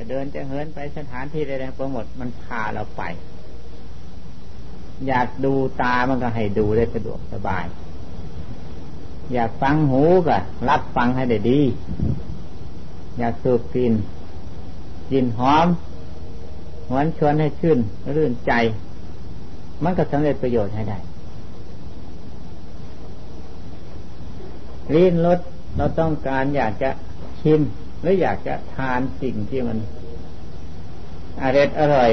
จะเดินจะเหินไปสถานที่ใดๆโปรโมทมันพาเราไป อยากดูตามันก็ให้ดูได้สะดวกสบาย อยากฟังหูก็รับฟังให้ได้ดี อยากสูบกลิ่นกลิ่นหอมหวนชวนให้ชื่นรื่นใจ มันก็สำเร็จประโยชน์ให้ได้ลิ้นรสเราต้องการอยากจะชิม หรืออยากจะทานสิ่งที่มันอร่อยอร่อย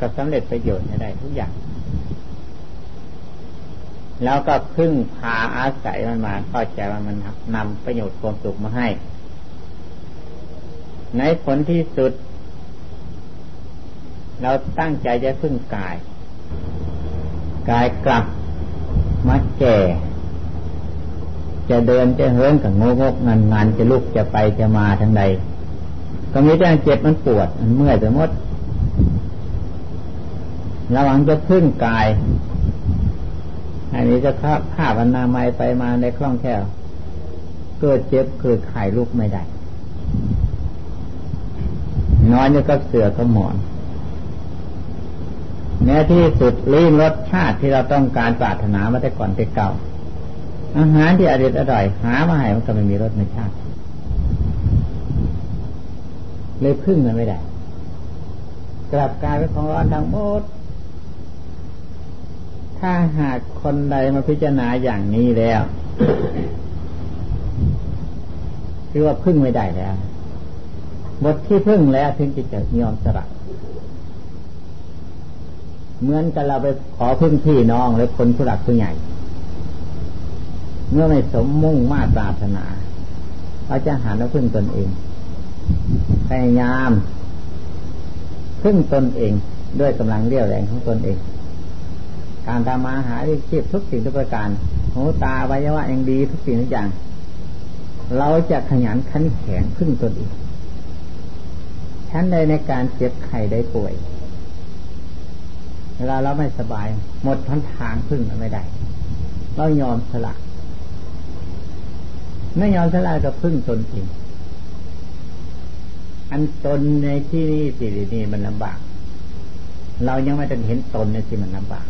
กับสำเร็จประโยชน์ได้ทุกอย่าง แล้วก็พึ่งพาอาศัยมันมาเข้าใจว่ามันนำประโยชน์ความสุขมาให้ ในผลที่สุด เราตั้งใจจะพึ่งกาย กายกลับมาแก่ จะเดินจะเหินกับงงกงานงานจะลุกจะไปจะมาทางใดก็มีแต่เจ็บมันปวดมันเมื่อยไปหมดระวังจะพึ่งกาย อันนี้จะข้าผ้าวันนาไม้ไปมาในคล่องแคล่วเกิดเจ็บเกิดไข้ลุกไม่ได้นอนอยู่กับเสือกับหมอนแม้ที่สุดลิ้นรสชาติที่เราต้องการปรารถนามาแต่ก่อนแต่เก่า อาหารที่อร่อยอร่อย หามาให้มันก็ไม่มีรสไม่ชาติเลยพึ่งมันไม่ได้ กลับกลายเป็นของร้อนทั้งหมด ถ้าหากคนใดมาพิจารณาอย่างนี้แล้วคือว่าพึ่งไม่ได้แล้วบทที่พึ่งแล้วถึงจะจะยอมสละเหมือนกับเราไปขอพึ่งพี่น้องหรือคนผู้หลักผู้ใหญ่ เมื่อไม่สมมุ่งมาตราถนาเราจะหาแล้วพึ่งตนเองพยายามพึ่งตนเอง ด้วยกำลังเรี่ยวแรงของตนเอง การทำมมาหาที่ชีพทุกสิ่งทุกประการหูตาวิญญาณยังดีทุกสิ่งทุกอย่าง เราจะขยันขันแข็งพึ่งตนเองชั้นใดในการเจ็บไข้ได้ป่วย เวลาเราไม่สบาย หมดทันทางพึ่งไม่ได้ เรายอมสละ ไม่ยอมสลายก็พึ่งตนเองอันตนในที่นี้สินี่มันลำบาก เรายังไม่ได้เห็นตนในที่มันลำบาก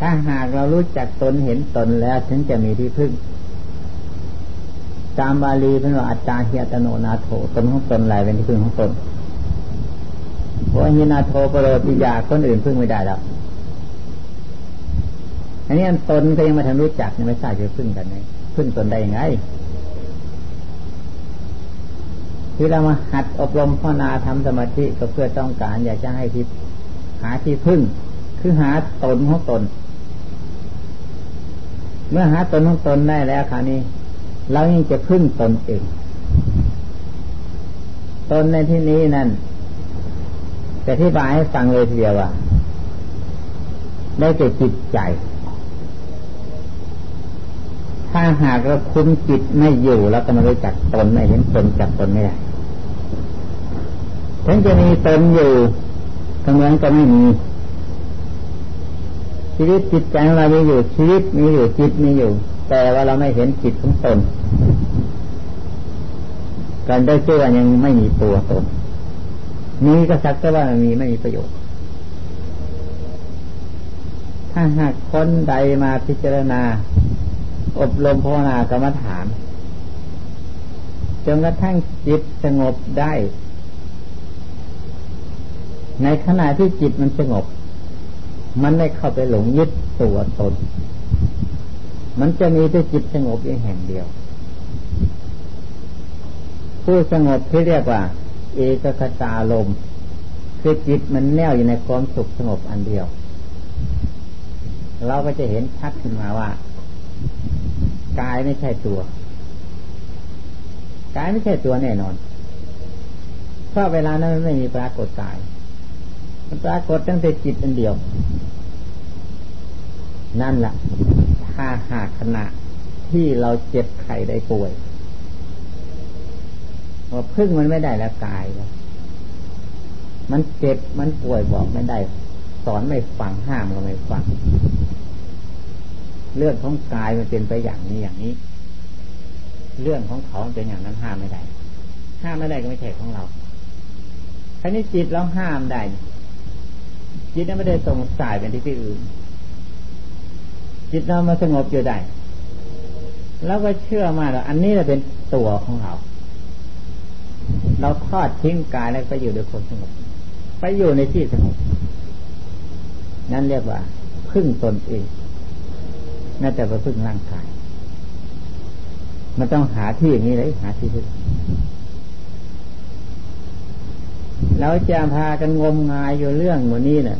ถ้าหากเรารู้จักตนเห็นตนแล้วถึงจะมีที่พึ่ง ตามบาลีเป็นว่าอัตตาเฮียตโนนาโถตนของตนลายเป็นที่พึ่งของตนเพราะฮินาโทปโรติยาคนอื่นพึ่งไม่ได้แล้วอันนี้อันตนก็ยังไม่ทันรู้จักยังไม่ทราบจะพึ่งกันไง พึ่งตนได้ไงที่เรามาหัดอบรมภาวนาทำสมาธิก็เพื่อต้องการ อยากจะให้ที่หาที่พึ่ง คือหาตนของตน เมื่อหาตนของตนได้แล้วคราวนี้ เรายังจะพึ่งตนเองตนในที่นี้นั่นแต่ที่บายให้ฟังเลยทีเดียวว่าได้เกิดจิตใจ ถ้าหากเราคุมจิตไม่อยู่แล้วก็ไม่รู้จักตนไม่เห็นตนจับตนไม่ได้ถึงจะมีตนอยู่ก็เหมือนก็ไม่มี ชีวิตจิตใจเรามีอยู่ชีวิตมีอยู่จิตมีอยู่ แต่ว่าเราไม่เห็นจิตของตนการได้ชื่อว่ายังไม่มีตัวตนมีก็สักแต่ว่ามีไม่มีประโยชน์ ถ้าหากคนใดมาพิจารณา อบรมภาวนากรรมฐานจนกระทั่งจิตสงบได้ ในขณะที่จิตมันสงบ มันไม่เข้าไปหลงยึดตัวตน มันจะมีแต่จิตสงบอย่างแห่งเดียว ผู้สงบที่เรียกว่า เอกคตาลมคือจิตมันแน่วอยู่ในความสุขสงบอันเดียว เราก็จะเห็นชัดขึ้นมาว่า กายไม่ใช่ตัว กายไม่ใช่ตัวแน่นอน เพราะเวลานั้นมันไม่มีปรากฏกาย มันปรากฏตั้งแต่จิตอันเดียว นั่นแหละถ้าหากขณะที่เราเจ็บไข้ได้ป่วยว่าพึ่งมันไม่ได้แล้วกายแล้วมันเจ็บมันป่วยบอกไม่ได้ สอนไม่ฟังห้ามก็ไม่ฟัง เรื่องของกายมันเป็นไปอย่างนี้อย่างนี้ เรื่องของเขาเป็นอย่างนั้นห้ามไม่ได้ ห้ามไม่ได้ก็ไม่ใช่ของเราครนี้จิตเราห้ามได้ จิตนั้นไม่ได้ส่งสายเป็นที่ที่อื่น จิตเรามาสงบอยู่ได้ แล้วก็เชื่อมาแล้วอันนี้แหละเป็นตัวของเรา เราทอดทิ้งกายแล้วไปอยู่ด้วยความสงบ ไปอยู่ในที่สงบ นั่นเรียกว่า พึ่งตนเอง น่าจะไปพึ่งร่างกาย มันต้องหาที่อย่างนี้เลย หาที่พึ่งเราจะพากันงมงายอยู่เรื่องหมดนี้เนะ่ะ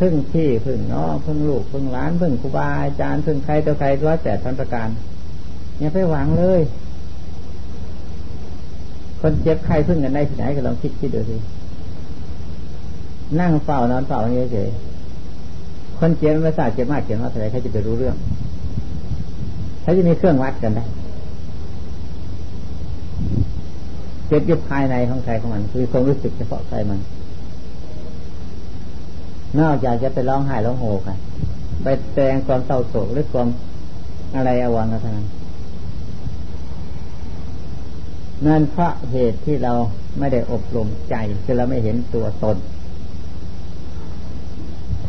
พึ่งพี่พึ่งน้องพึ่งลูกพึ่งหลานพึ่งครูบาอาจารย์พึ่งใครตัวใครร้อยแต่ทันประการอย่าไปหวังเลย คนเจ็บใครพึ่งกันได้ที่ไหนก็ลองคิดคิดดูสินั่งเฝ้านอนเฝ้าเฉยๆ คนเจ็บไม่ทราบเจ็บมากเจ็บน้อยเท่าไรเขาจะไปรู้เรื่องเขาจะมีเครื่องวัดกันได้เจ็บอยู่ภายในของใครของมัน คือความรู้สึกเฉพาะใครมัน นอกจากจะไปร้องไห้ร้องโหกันไปแสดงความเศร้าโศกหรือความอะไรอวังกันทั้งนั้นนั่นเพราะเหตุที่เราไม่ได้อบรมใจคือเราไม่เห็นตัวตน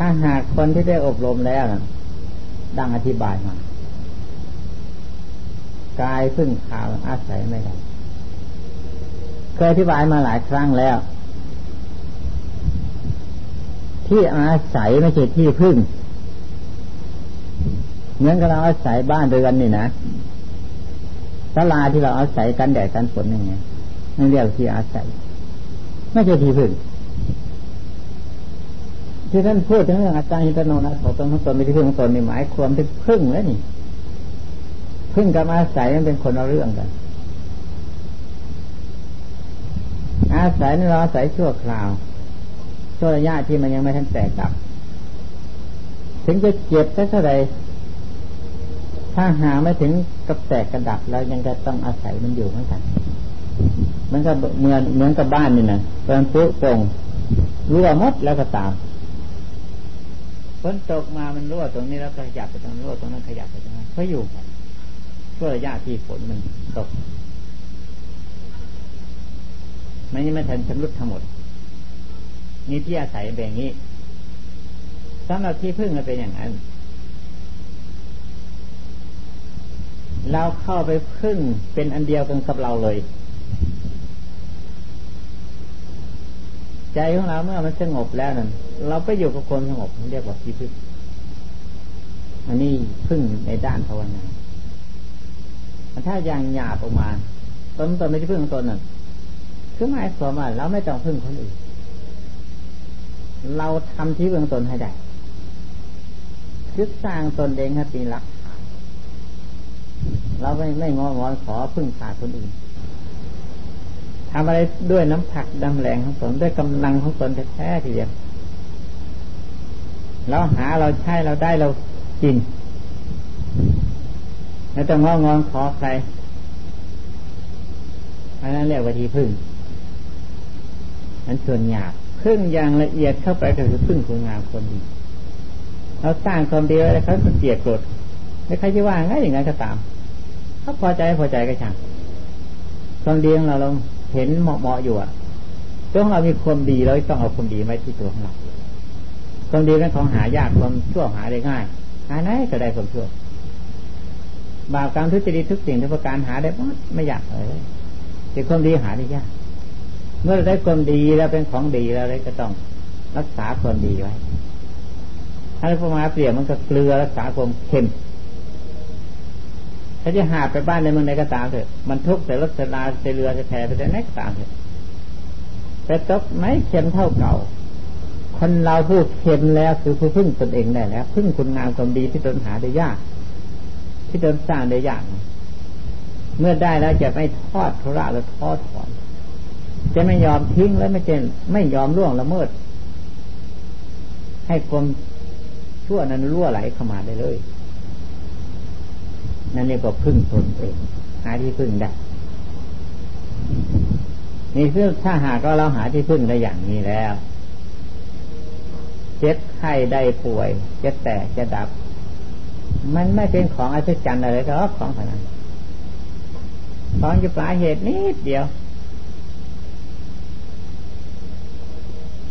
ถ้าหากคนที่ได้อบรมแล้วดังอธิบายมากายพึ่งข่าวอาศัยไม่ได้ เคยอธิบายมาหลายครั้งแล้ว ที่อาศัยไม่ใช่ที่พึ่งเหมือนกับเราอาศัยบ้านเรือนนี่นะศาลาที่เราอาศัยกันแดดกันฝนยังไงนั่นเรียกที่อาศัย ไม่ใช่ที่พึ่ง ที่ท่านพูดถึงเรื่องอาจารย์ฮิตโนนะของตนของตนม่ใช่พึ่งของตนนี่หมายความถึงพึ่งแล้วนี่พึ่งกับอาศัยมันเป็นคนละเรื่องกัน อาศัยนี่เราอาศัยชั่วคราว ชั่วระยะที่มันยังไม่ทันแตกดับ ถึงจะเจ็บสักเท่าไรถ้าหาไม่ถึงกับแตกกระดับแล้วยังจะต้องอาศัยมันอยู่เหมือนกันมือนกับเหมือนเหมือนกับบ้านนี่นะเปิดปุ๊โป่งรั่วมดแล้วก็ตาม ฝนตกมามันรั่วตรงนี้แล้วขยับไปตรงนั้นรั่วตรงนั้นขยับไปตรงนั้นเขาอยู่ชั่วระยะที่ฝนมันตกไม่ยังไม่ทันชำรุดทั้งหมดนี่ที่อาศัยแบบนี้สำหรับที่พึ่งมันเป็นอย่างนั้น เราเข้าไปพึ่งเป็นอันเดียวกันกับเราเลย ใจของเราเมื่อมันสงบแล้วนั่นเราไปอยู่กับคนสงบเรียกว่าที่พึ่งอันนี้พึ่งในด้านภาวนาถ้าอย่างหยาบออกมาตนตนไม่ใช่พึ่งตนนั่นคือหมายความว่าเราไม่ต้องพึ่งคนอื่น เราทำที่เบื้องตนให้ได้คือสร้างตนเองให้เป็นหลักฐานเราไม่ไม่งองอนขอพึ่งพาคนอื่น ทำอะไรด้วยน้ำผักดำแรงของตนด้วยกำลังของตนแท้ๆทีเดียวเราหาเราใช้เราได้เรากินไม่ต้องงองอนขอใครอันนั้นเรียกว่าทีพึ่งอันส่วนหยาบพึ่งอย่างละเอียดเข้าไปก็คือพึ่งคุณงามคนดีเราสร้างความดีไว้แล้วเขาเกลียดโกรธไม่ใครจะว่าง่ายอย่างนั้นก็ตามเขาพอใจพอใจก็ช่างความดีของเราเรา เห็นเหมาะเหมาะอยู่อะตัวของเรามีความดีเราต้องเอาความดีไว้ที่ตัวของเราความดีเป็นของหายากความชั่วหาได้ง่ายหาไหนก็ได้ความชั่วบาปกรรมทุจริตทุกสิ่งทุกประการหาได้ไม่ยากเลยแต่ความดีหาได้ยาก เมื่อเราได้ความดีแล้วเป็นของดีแล้วเลยก็ต้องรักษาความดีไว้ถ้าเรามาเปรียบมันก็เกลือรักษาความเค็ม ถ้าจะหาไปบ้านในเมืองไหนก็ตามเถอะ มันทุกข์แต่รถลาแต่เรือจะแพไปแต่ไหนก็ตามเถอะแต่ตกไม่เค็มเท่าเก่า คนเราพูดเค็มแล้วคือผู้พึ่งตนเองได้แล้วพึ่งคุณงามความดีที่ตนหาได้ยาก ที่ตนสร้างได้ยาก เมื่อได้แล้วจะไม่ทอดทุระหรือทอดถอน จะไม่ยอมทิ้งและไม่เจนไม่ยอมล่วงละเมิด ให้ความชั่วนั้นล่วไหลเข้ามาได้เลย นั่นนี่ก็พึ่งตนเองหาที่พึ่งได้นี่คือถ้าหากเราหาที่พึ่งได้อย่างนี้แล้ว เจ็บไข้ได้ป่วย เจ็บแต่จะดับ มันไม่เป็นของอัศจรรย์อะไรก็ของเท่านั้ของจะปลาเหตุนิดเดียว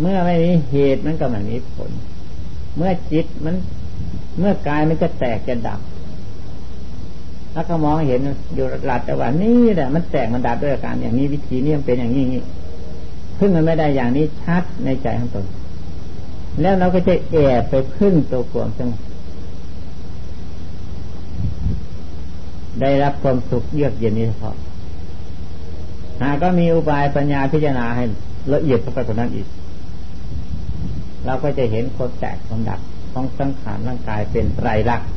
เมื่อไม่มีเหตุมันก็มันมีผล เมื่อจิตมัน เมื่อกายมันจะแตกจะดับ แล้วก็มองเห็นอยู่หลัดแต่ว่านี่แหละมันแตกมันดับด้วยอาการอย่างนี้วิธีนี้มันเป็นอย่างนี้นี้พึ่งมันไม่ได้อย่างนี้ชัดในใจของตนแล้วเราก็จะแอบไปพึ่งตัวความสงบได้รับความสุขเยือกเย็นนี้เฉพาะหาก็มีอุบายปัญญาพิจารณาให้ละเอียดเข้าไปกว่านั้นอีก เราก็จะเห็นคนแตกคนดับของสังขารร่างกายเป็นไตรลักษณ์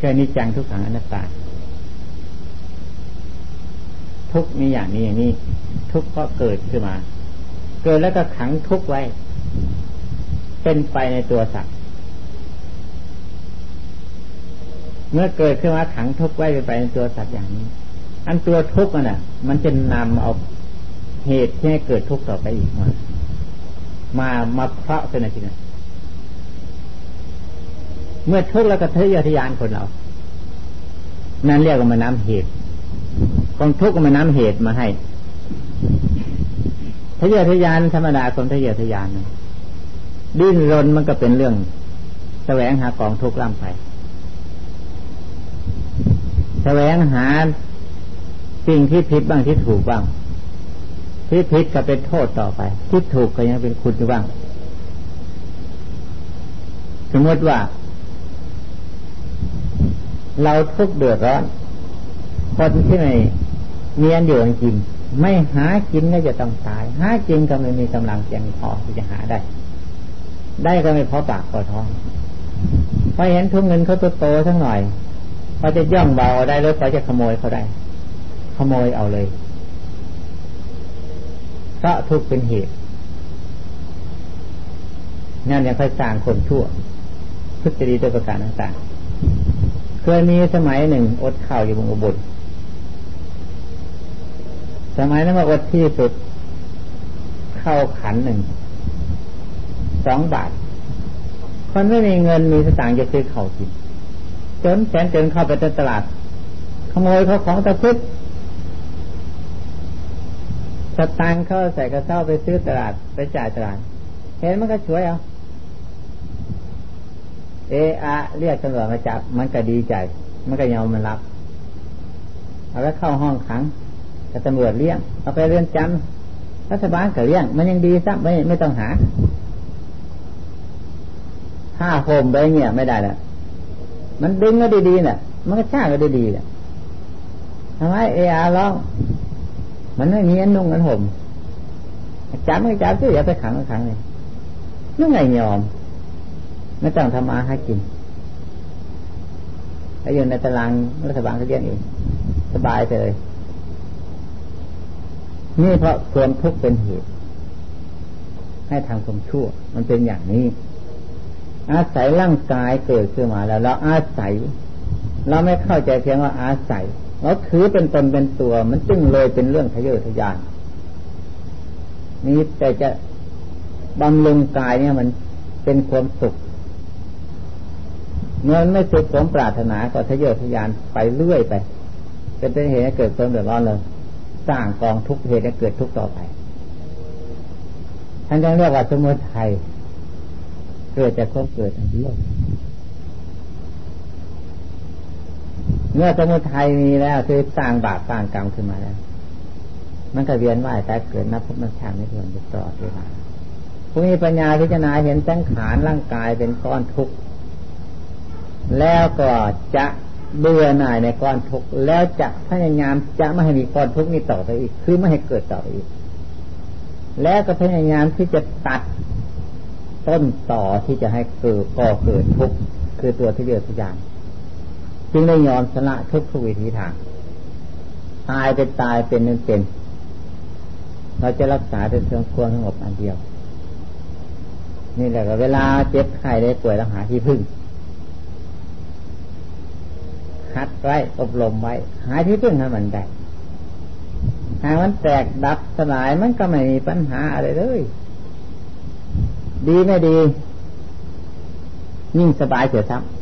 แค่นี้จังทุกขังอนัตตา ทุกมีอย่างนี้อย่างนี้ ทุกก็เกิดขึ้นมา เกิดแล้วก็ขังทุกไว้ เป็นไปในตัวสัตว์เมื่อเกิดขึ้นมาขังทุกไว้ไปในตัวสัตว์อย่างนี้ อันตัวทุกข์น่ะ มันจะนำเอาเหตุที่ให้เกิดทุกข์ต่อไปอีกมา มามาเพราะเป็นอะไรนะ เมื่อทุกข์แล้วก็ทะเยอทะยานคนเรา นั่นเรียกว่ามาน้ำเหตุกองทุกข์มาน้ำเหตุมาให้ทะเยอทะยานธรรมดาคนทะเยอทะยานดิ้นรนมันก็เป็นเรื่องแสวงหากองทุกข์ล่ำไปแสวงหาสิ่งที่ผิดบ้างที่ถูกบ้างที่ผิดก็เป็นโทษต่อไป ที่ถูกก็ยังเป็นคุณอยู่บ้าง สมมติว่า เราทุกเดือดร้อนคนที่ไม่มียนอยู่จริงไม่หากินก็จะต้องตาย หากินก็ไม่มีกำลังเพียงพอที่จะหาได้ ได้ก็ไม่พอปากพอท้องพอเห็นทุกเงินเขาโตๆทั้งหน่อยเขาจะย่องเบาได้หรือเขาจะขโมยเขาได้ ขโมยเอาเลยเพราะทุกเป็นเหตุนั่นยังค่อยสร้างคนชั่วทุจริตโดยประการต่างๆ เคยมีสมัยหนึ่งอดข้าวอยู่บนอุบลสมัยนั้นมาอดที่สุดเข้าขันหนึ่งสองบาท คนไม่มีเงินมีสตางค์จะซื้อข้าวกิน จนแสนจนเข้าไปในตลาด ขโมยเขาของตะพึดสตางค์เข้าใส่กระเซ้าไปซื้อตลาดไปจ่ายตลาด เห็นมันก็ช่วยเอา เออะเรียกตำรวจมาจับ มันก็ดีใจ มันก็ยอมมันรับ เอาแล้วเข้าห้องขังแต่ตำรวจเลี้ยง เอาไปเรือนจำรัฐบาลก็เลี้ยง มันยังดีซะไม่ไม่ต้องหาผ้าโฮมไปเงี้ยไม่ได้ล้วมันดึงก็ดีๆเนี่ยมันก็ชาก็ดีๆเนี่ยทำไมเออาร้องมันไม่มีอันนุ่งอันห่มจับไม่จับก็อย่าไปขังขังเลยยังไงยอม ไม่ต้องทำมาให้กินไอ้อยู่ในตารางรัฐบาลก็เลี้ยงเองสบายเลย นี่เพราะความทุกข์เป็นเหตุ ให้ทำความชั่ว มันเป็นอย่างนี้ อาศัยร่างกายเกิดขึ้นมาแล้วเราอาศัย เราไม่เข้าใจเพียงว่าอาศัยเราถือเป็นตนเป็นตัว มันจึงเลยเป็นเรื่องทะเยอทะยานนี้แต่จะบำรุงกายเนี่ยมันเป็นความสุข เมื่อไม่สุขผมปรารถนาก็ทะเยอทะยานไปเรื่อยไปเป็นเป็นเหตุให้เกิดความเดือดร้อนเลยสร้างกองทุกเหตุให้เกิดทุกต่อไปท่านยังเรียกว่าสมุทัยเกิดจากความเกิดอันเดียวเมื่อสมุทัยมีแล้วคือสร้างบาปสร้างกรรมขึ้นมาแล้ว มันก็เวียนว่ายแต่เกิดนับพบนับชาติไม่ทวนจะตลอดเวลาผู้มีปัญญาพิจารณาเห็นสังขารร่างกายเป็นก้อนทุกข์ แล้วก็จะเบื่อหน่ายในก้อนทุกข์แล้วจะพยายามจะไม่ให้มีก้อนทุกข์นี้ต่อไปอีก คือไม่ให้เกิดต่อไปอีก แล้วก็พยายามที่จะตัดต้นต่อที่จะให้เกิดก่อเกิดทุกข์คือตัวที่เดือดทุกอย่างจึงได้ยอมชนะทุกทุกวิธีทางตายเป็นตายเป็นเป็นเป็น เราจะรักษาด้วยเครื่องควรสงบอันเดียว นี่แหละเวลาเจ็บไข้ได้ป่วยแล้วหาที่พึ่ง คัดไว้อบรมไว้ หายที่พึ่งให้มันได้หามันแตกดับสลายมันก็ไม่มีปัญหาอะไรเลย ดีไม่ดี ยิ่งสบายเสียซ้ำ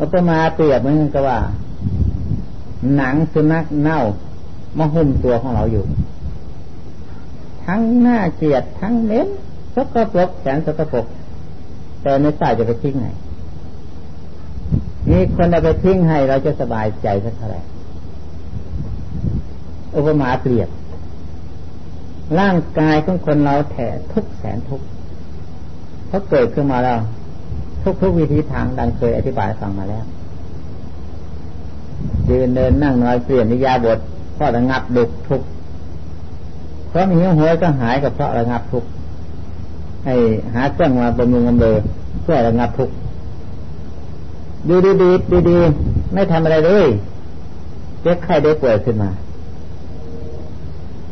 อุปมาเปรียบเหมือนกับว่า หนังสุนัขเน่ามาหุ้มตัวของเราอยู่ ทั้งหน้าเกียดทั้งเม้นสกปรกแสนสกปรกแต่ไม่ทราบจะไปทิ้งไหนีคนเอาไปทิ้งให้เราจะสบายใจสักเท่าไหร่อุปมาเปรียบ ร่างกายของคนเราแถทุกแสนทุกเขาเกิดขึ้นมาแล้ว ทุกทุกวิธีทางดังเคยอธิบายฟังมาแล้วยืนเดินนั่งนอนเปลี่ยนนิยาบทเพราะระงับดุกทุกเพราะมีหัวก็หายกับเพราะระงับทุกให้หาเครื่องมาบำรุงบำเรอเพื่อระงับทุก ดูดีดีดีดีไม่ทำอะไรเลยเจ็บไข้ได้ป่วยขึ้นมา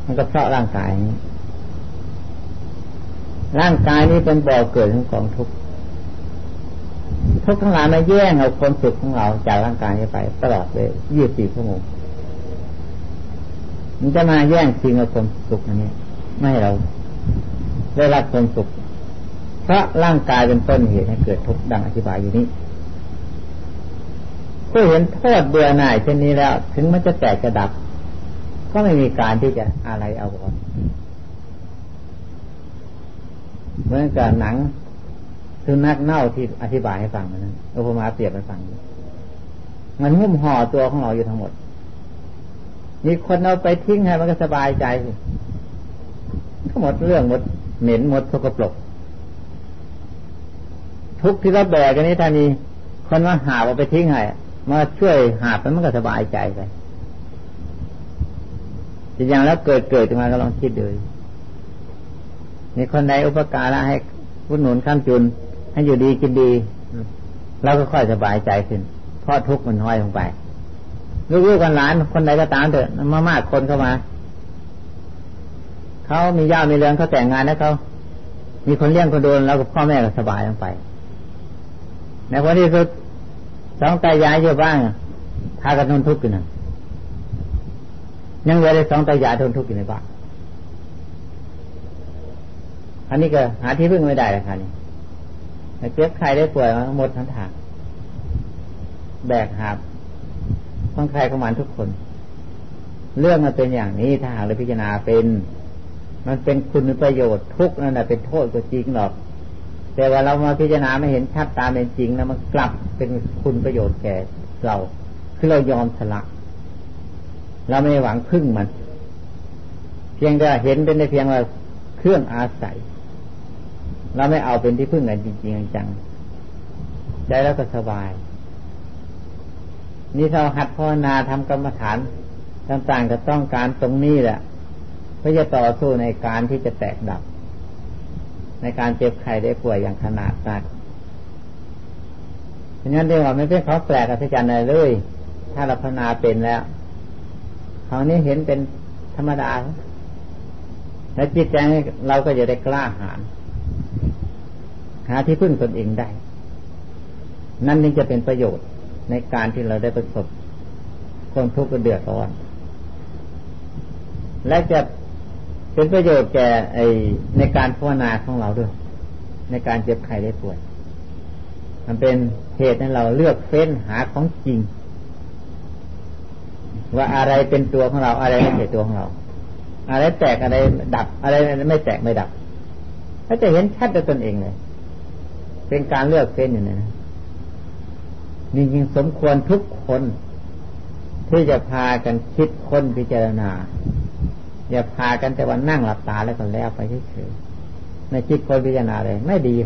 มันก็เพราะร่างกายนี้ร่างกายนี้เป็นบ่อเกิดของกองทุกข์ทุกทั้งหลายมาแย่งเอาความสุขของเราจากร่างกายนี้ไป ตลอดเลยยี่สิบชั่วโมงมันจะมาแย่งชิงเอาความสุขอันนี้ ไม่ให้เราได้รับความสุขเพราะร่างกายเป็นต้นเหตุให้เกิดทุกข์ดังอธิบายอยู่นี้ ผู้เห็นโทษเบื่อหน่ายเช่นนี้แล้ว ถึงมันจะแตกกระดับ ก็ไม่มีการที่จะอะไรเอาก่อนเหมือนกับหนังคือนักเน่าที่อธิบายให้ฟังนั้นอุปมาเปรียบให้ฟัง มันหุ้มห่อตัวของเราอยู่ทั้งหมด มีคนเอาไปทิ้งให้มันก็สบายใจก็หมดเรื่องหมดเหม็นหมดสกปรกทุกที่เราแบกกันนี้ท่านีคนว่าหาเอาไปทิ้งให้ มาช่วยหาบมันก็สบายใจไปจริงๆแล้วเกิดเกิดมาก็ลองคิดดูมีคนใดอุปการะให้ผู้หนุนข้ามจุน ให้อยู่ดีกินดีเราก็ค่อยสบายใจขึ้นเพราะทุกข์มันน้อยลงไปลูกๆกันหลานคนใดก็ตามเถอะมามากคนเข้ามาเขามีญาติมีเรือนเขาแต่งงานแล้วเขามีคนเลี้ยงคนดูแล้วก็พ่อแม่ก็สบายลงไปในวันที่สุด สองตายายอยู่บ้างพากันทนทุกข์กันนะยังเหลือได้สองตายายทนทุกข์อยู่ในบ้านอันนี้ก็หาที่พึ่งไม่ได้เลยค่ะนี่เจ็บใครได้ป่วยมาหมดทั้งทางแบกหาบต้องใครเข้ามาทุกคน เรื่องมันเป็นอย่างนี้ถ้าหากเราพิจารณาเป็น มันเป็นคุณประโยชน์ทุกนั่นแหละเป็นโทษก็จริงหรอก แต่ว่าเรามาพิจารณาไม่เห็นชัดตามเป็นจริงแล้วมันกลับเป็นคุณประโยชน์แก่เราคือเรายอมสละเราไม่หวังพึ่งมัน เพียงแต่เห็นเป็นในเพียงว่าเครื่องอาศัย เราไม่เอาเป็นที่พึ่งกันจริงๆจังใจแล้วก็สบาย นี่เราหัดภาวนาทำกรรมฐานต่างๆก็ต้องการตรงนี้แหละเพื่อจะต่อสู้ในการที่จะแตกดับ ในการเจ็บไข้ได้ป่วยอย่างขนาดนั้นฉะนั้นเรียกว่าไม่เป็นเขาแปลกอัศจรรย์อะไรเลย ถ้าเราพนาเป็นแล้วเขานี้เห็นเป็นธรรมดา และจิตใจเราก็จะได้กล้าหาญหาที่พึ่งตนเองได้ นั่นนี่จะเป็นประโยชน์ในการที่เราได้ประสบคนทุกข์เดือดร้อน และจะ เป็นประโยชน์แก่ไอในการภาวนาของเราด้วย ในการเจ็บไข้ได้ป่วย มันเป็นเหตุให้เราเลือกเฟ้นหาของจริง ว่าอะไรเป็นตัวของเราอะไรไม่ใช่ตัวของเรา อะไรแตกอะไรดับ อะไรไม่แตกไม่ดับถ้าจะเห็นชัดด้วยตนเองเลย เป็นการเลือกเฟ้นอยู่นะนี่จริงสมควรทุกคนที่จะพากันคิดค้นพิจารณา อย่าพากันแต่วันนั่งหลับตาแล้วก็แล้วไปเฉยๆในคิดคนพิจารณาเลยไม่ดี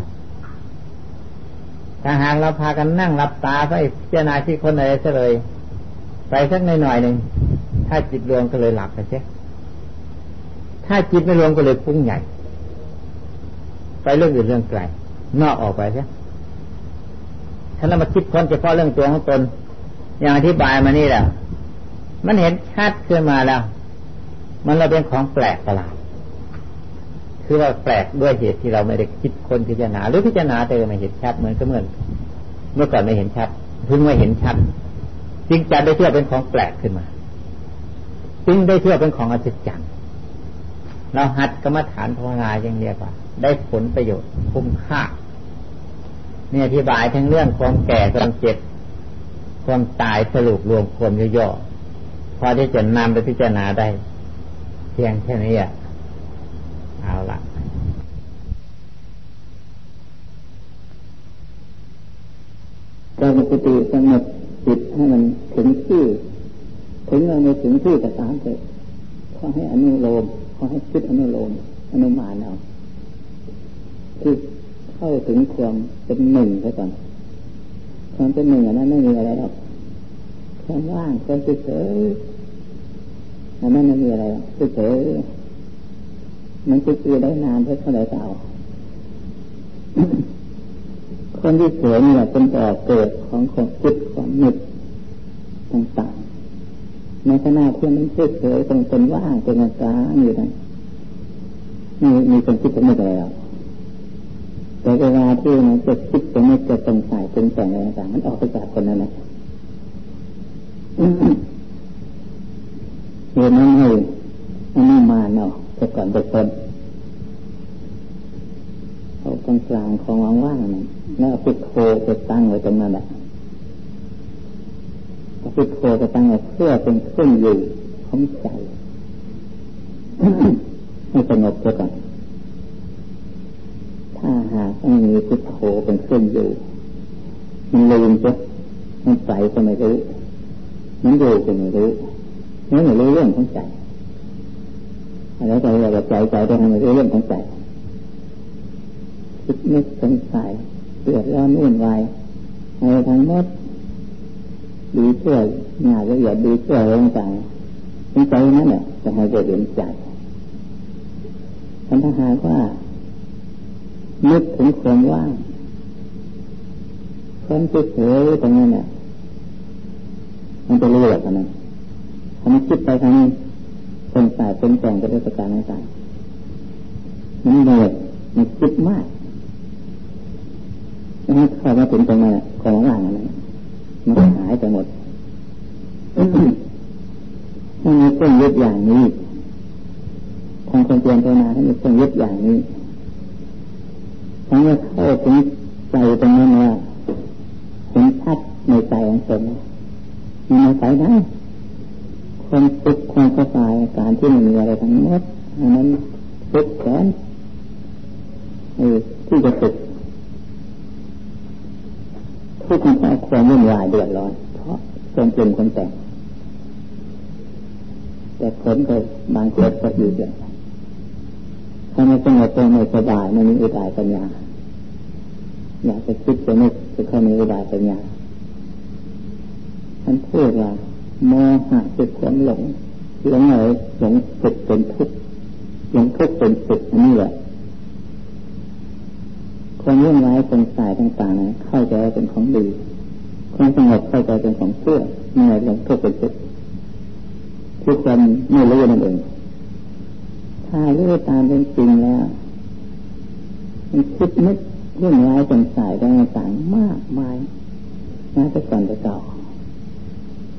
ถ้าหากเราพากันนั่งหลับตาไปพิจารณาที่คนอะไรซะเลย ไปสักหน่อยหนึ่งถ้าจิตรวมก็เลยหลับไปเสียถ้าจิตไม่รวมก็เลยฟุ้งใหญ่ ไปเรื่องอื่นเรื่องไกลนอกออกไปเสียถ้ามาคิดคนเฉพาะเรื่องตัวของตน อย่างอธิบายมานี่แหละมันเห็นชัดขึ้นมาแล้ว มันเราเป็นของแปลกประหลาดคือว่าแปลกด้วยเหตุที่เราไม่ได้คิดคนพิจารณาหรือพิจารณาแต่ไม่เห็นชัดเหมือนก็เหมือนเมื่อก่อนไม่เห็นชัดเพิ่งม่เห็นชัดจึงจะได้เชื่อเป็นของแปลกขึ้นมาจึงได้เชื่อเป็นของอัศจรรย์เราหัดกรรมฐานภาวนาอย่างเรียกว่า ได้ผลประโยชน์คุ้มค่าเนี่ยอธิบายทั้งเรื่องความแก่ความเจ็บความตายสรุปรวมความย่อพอที่จะนำไปพิจารณาได้ พียงแค่นี้อะเอาละเราปกติสงบจิตให้มันถึงที่ ถึงเราไม่ถึงที่ก็ตามเลยขอให้อนุโลมขอให้คิดอนุโลมอนุมานเอาคือเข้าถึงความเป็นหนึ่งไปก่อนความเป็นหนึ่งอันนั้นไม่มีอะไรหรอกความว่างความเฉย อันนั้นไม่มีอะไรหรอกเฉยมันจะคือได้นานเท่าไหร่เปล่าคนที่เฉยเนี่ยเป็นแต่เกิดของความคิดความนึกต่างๆในขณะที่มันเฉยเฉยตรงเป็นว่างเป็นอากาศอยู่นั้นมีมีคนคิดจะไม่ได้หรอกแต่เวลาที่มันจะคิดจะไม่จะสงสัยเป็นแต่งอะไรต่างมันออกไปจากคนนั้นแหละ เหตุนั้นให้อันนี้มาเนาะแต่ก่อนแต่คนเอาตรงกลางของว่างๆนั่นแล้วพุทโธไปตั้งไว้ตรงนั้นแหละพุทโธไปตั้งไว้เพื่อเป็นเครื่องอยู่ของใจให้สงบไปก่อนถ้าหากไม่มีพุทโธเป็นเครื่องอยู่มันลืมจ้ะมันใสก็ไม่รู้มันอยู่ก็ไม่รู้ ไม่รู้เรื่องของใจอะไรก็เรียกว่าใจใจแต่ทำไม่รู้เรื่องของใจคิดนึกสงสัยเดือดร้อนวุ่นวายอะไรทั้งหมดดีช่วยงาละเอียดดีช่วยร่างกายเป็นใจนั่นแหละจะให้เกิดเห็นใจถ้าหากว่านึกถึงความว่างคนเฉยๆตรงนั้นเนี่ยมันจะรู้แบบนั้น ทำคิดไปทางเป็นสายเป็นแต่งกับเรื่องการต่างๆมันเหนื่อยมันคิดมากนะเข้ามาถึงตรงนั้นของว่างนั้นมันหายไปหมดถ้ามีเครื่องยึดอย่างนี้ทางคนเปลี่ยนตัวนาถ้ามีเครื่องยึดอย่างนี้ทั้งว่าเข้าถึงใจตรงนั้นว่าเห็นชัดในใจของตนมันในใจได้ ความสุขความสบายการที่มันมีอะไรทั้งหมดอันนั้นสุขแสนเออที่จะสุขทุกข์เพราะความวุ่นวายเดือดร้อน เพราะความเป็นคนแต่งแต่ผลก็บางคนก็อยู่เดือดถ้าไม่สงบตัวไม่สบายไม่มีอุบายปัญญาอยากจะคิดจะนึกจะเข้ามีอุบายปัญญาท่านพูดว่า โมหะคือความหลงหลงอะไรหลงสุขเป็นทุกข์หลงทุกข์เป็นสุขอันนี้แหละความวุ่นวายสงสัยต่างๆนะเข้าใจเป็นของดีความสงบเข้าใจเป็นของเชื่อเมื่อหลงทุกข์เป็นสุขคือความไม่รู้นั่นเองถ้ารู้ตามเป็นจริงแล้วมันคิดนึกวุ่นวายสงสัยต่างๆมากมายน่าจะก่อนจะเก่า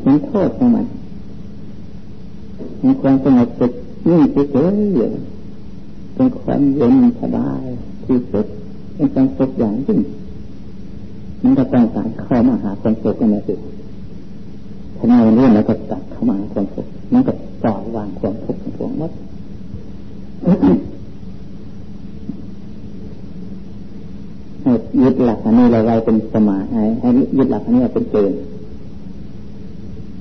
เห็นโทษของมันมีความสงบสุขนิ่งเฉยๆอยู่เป็นความเย็นสบายที่สุดเป็นความสุขอย่างยิ่งมันก็ต้องการเข้ามาหาความสุขกันนะสิถ้าไม่เรื่องแล้วก็ตัดเข้ามาความสุขมันก็ปล่อยวางความทุกข์ของพวกมดให้ยึดหลักอันนี้เราไว้เป็นสมาให้ให้ยึดหลักอันนี้เป็นเกณฑ์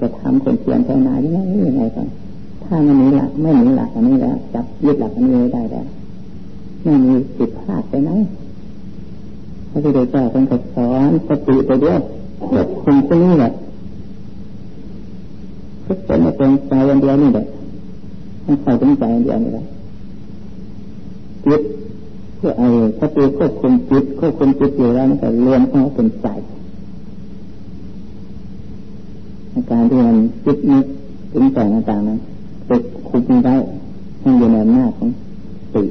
จะทำคนเพียรภาวนายังไงยังไงก่อนถ้ามันมีหลักไม่มีหลักอันนี้แล้วจับยึดหลักอันนี้ไม่ได้แล้วไม่มีผิดพลาดไปไหมพระพุทธเจ้าเป็นคนสอนสติไปด้วยควบคุมที่นี่แหละทุกคนเป็นใจอันเดียวนี่แหละต้องใส่เป็นใจอันเดียวนี่แหละจิตเพื่อไอ้สติควบคุมจิตควบคุมจิตอยู่แล้วมันก็รวมเข้าเป็นใจอา การที่มันคิดนึกถึงแต่งต่างๆนั้นติดคุมได้ให้อยู่ในอำนาจของติ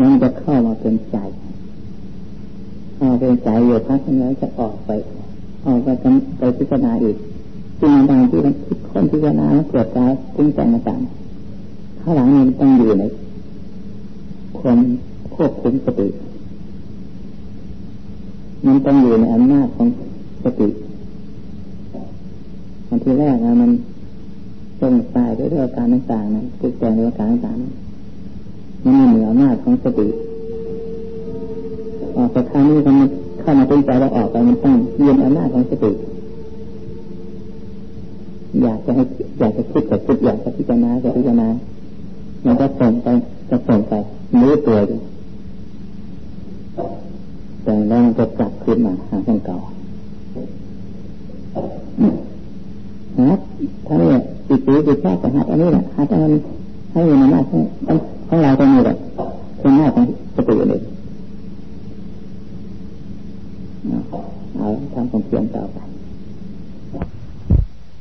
นั่นจะเข้ามาเป็นใจเข้าเป็นใจอยู่พักแล้วจะออกไป ออกไปไปพิจารณาอีกสิ่งต่างที่มันคิดค้นพิจารณาเกิดการปรุงแต่งต่างข้างหลังนี้ต้องอยู่ในความควบคุมสติมันต้องอยู่ในอำนาจของสติอัน ทีแรกนะมันสงสัยด้วยอาการต่างๆนั้นคือแจงด้วยอาการต่างๆมันมีเหนือมากของสติออกจากข้างนี้มันเข้ามาเป็นใจแล้วออกไปมันต้องเยียนอำนาจของสติอยากจะให้อยากจะคิดกับคิดอยากจะพิจารณาจะพิจารณามันก็ส่งไปจะส่งไปรู้ตัวอยู่แต่แล้วมันจะกลับขึ้นมาหาของเก่า ฮะถ้าเนี่ยติดตีติดแค่กับฮัดอันนี้แหละหัดอันนั้ให้มีหน้าของของเราตรงนี้แหละเป็นหน้าของสติเลยเอาทำความเพียรต่อไป